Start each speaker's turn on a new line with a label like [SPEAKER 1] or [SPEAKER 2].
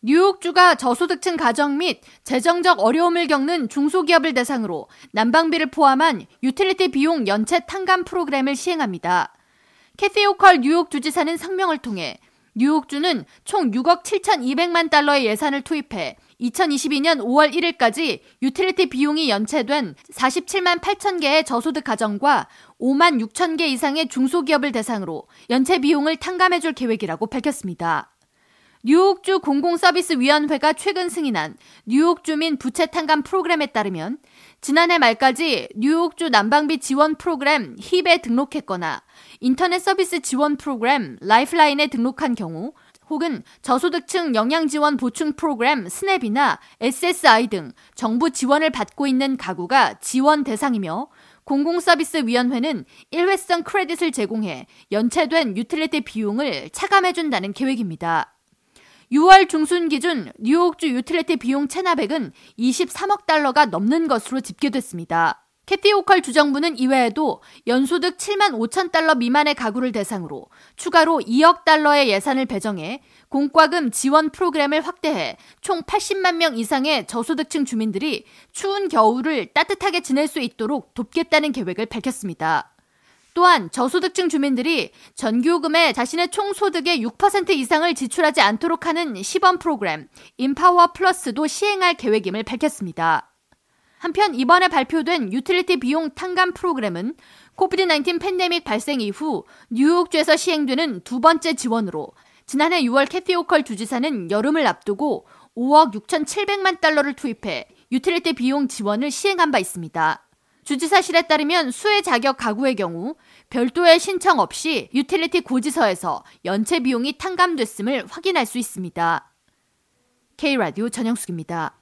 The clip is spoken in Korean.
[SPEAKER 1] 뉴욕주가 저소득층 가정 및 재정적 어려움을 겪는 중소기업을 대상으로 난방비를 포함한 유틸리티 비용 연체 탕감 프로그램을 시행합니다. 캐시 호컬 뉴욕 주지사는 성명을 통해 뉴욕주는 총 6억 7,200만 달러의 예산을 투입해 2022년 5월 1일까지 유틸리티 비용이 연체된 47만 8천 개의 저소득 가정과 5만 6천 개 이상의 중소기업을 대상으로 연체 비용을 탕감해 줄 계획이라고 밝혔습니다. 뉴욕주 공공서비스위원회가 최근 승인한 뉴욕 주민 부채 탕감 프로그램에 따르면 지난해 말까지 뉴욕주 난방비 지원 프로그램 HEAP에 등록했거나 인터넷 서비스 지원 프로그램 Lifeline에 등록한 경우 혹은 저소득층 영양 지원 보충 프로그램 SNAP이나 SSI 등 정부 지원을 받고 있는 가구가 지원 대상이며 공공서비스위원회는 일회성 크레딧을 제공해 연체된 유틸리티 비용을 차감해준다는 계획입니다. 6월 중순 기준 뉴욕주 유틸리티 비용 체납액은 23억 달러가 넘는 것으로 집계됐습니다. 캐시 호컬 주정부는 이외에도 연소득 7만 5천 달러 미만의 가구를 대상으로 추가로 2억 달러의 예산을 배정해 공과금 지원 프로그램을 확대해 총 80만 명 이상의 저소득층 주민들이 추운 겨울을 따뜻하게 지낼 수 있도록 돕겠다는 계획을 밝혔습니다. 또한 저소득층 주민들이 전기요금에 자신의 총 소득의 6% 이상을 지출하지 않도록 하는 시범 프로그램 인파워 플러스도 시행할 계획임을 밝혔습니다. 한편 이번에 발표된 유틸리티 비용 탕감 프로그램은 COVID-19 팬데믹 발생 이후 뉴욕주에서 시행되는 두 번째 지원으로 지난해 6월 캐시 호컬 주지사는 여름을 앞두고 5억 6,700만 달러를 투입해 유틸리티 비용 지원을 시행한 바 있습니다. 주지사실에 따르면 수혜 자격 가구의 경우 별도의 신청 없이 유틸리티 고지서에서 연체 비용이 탕감됐음을 확인할 수 있습니다. K라디오 전영숙입니다.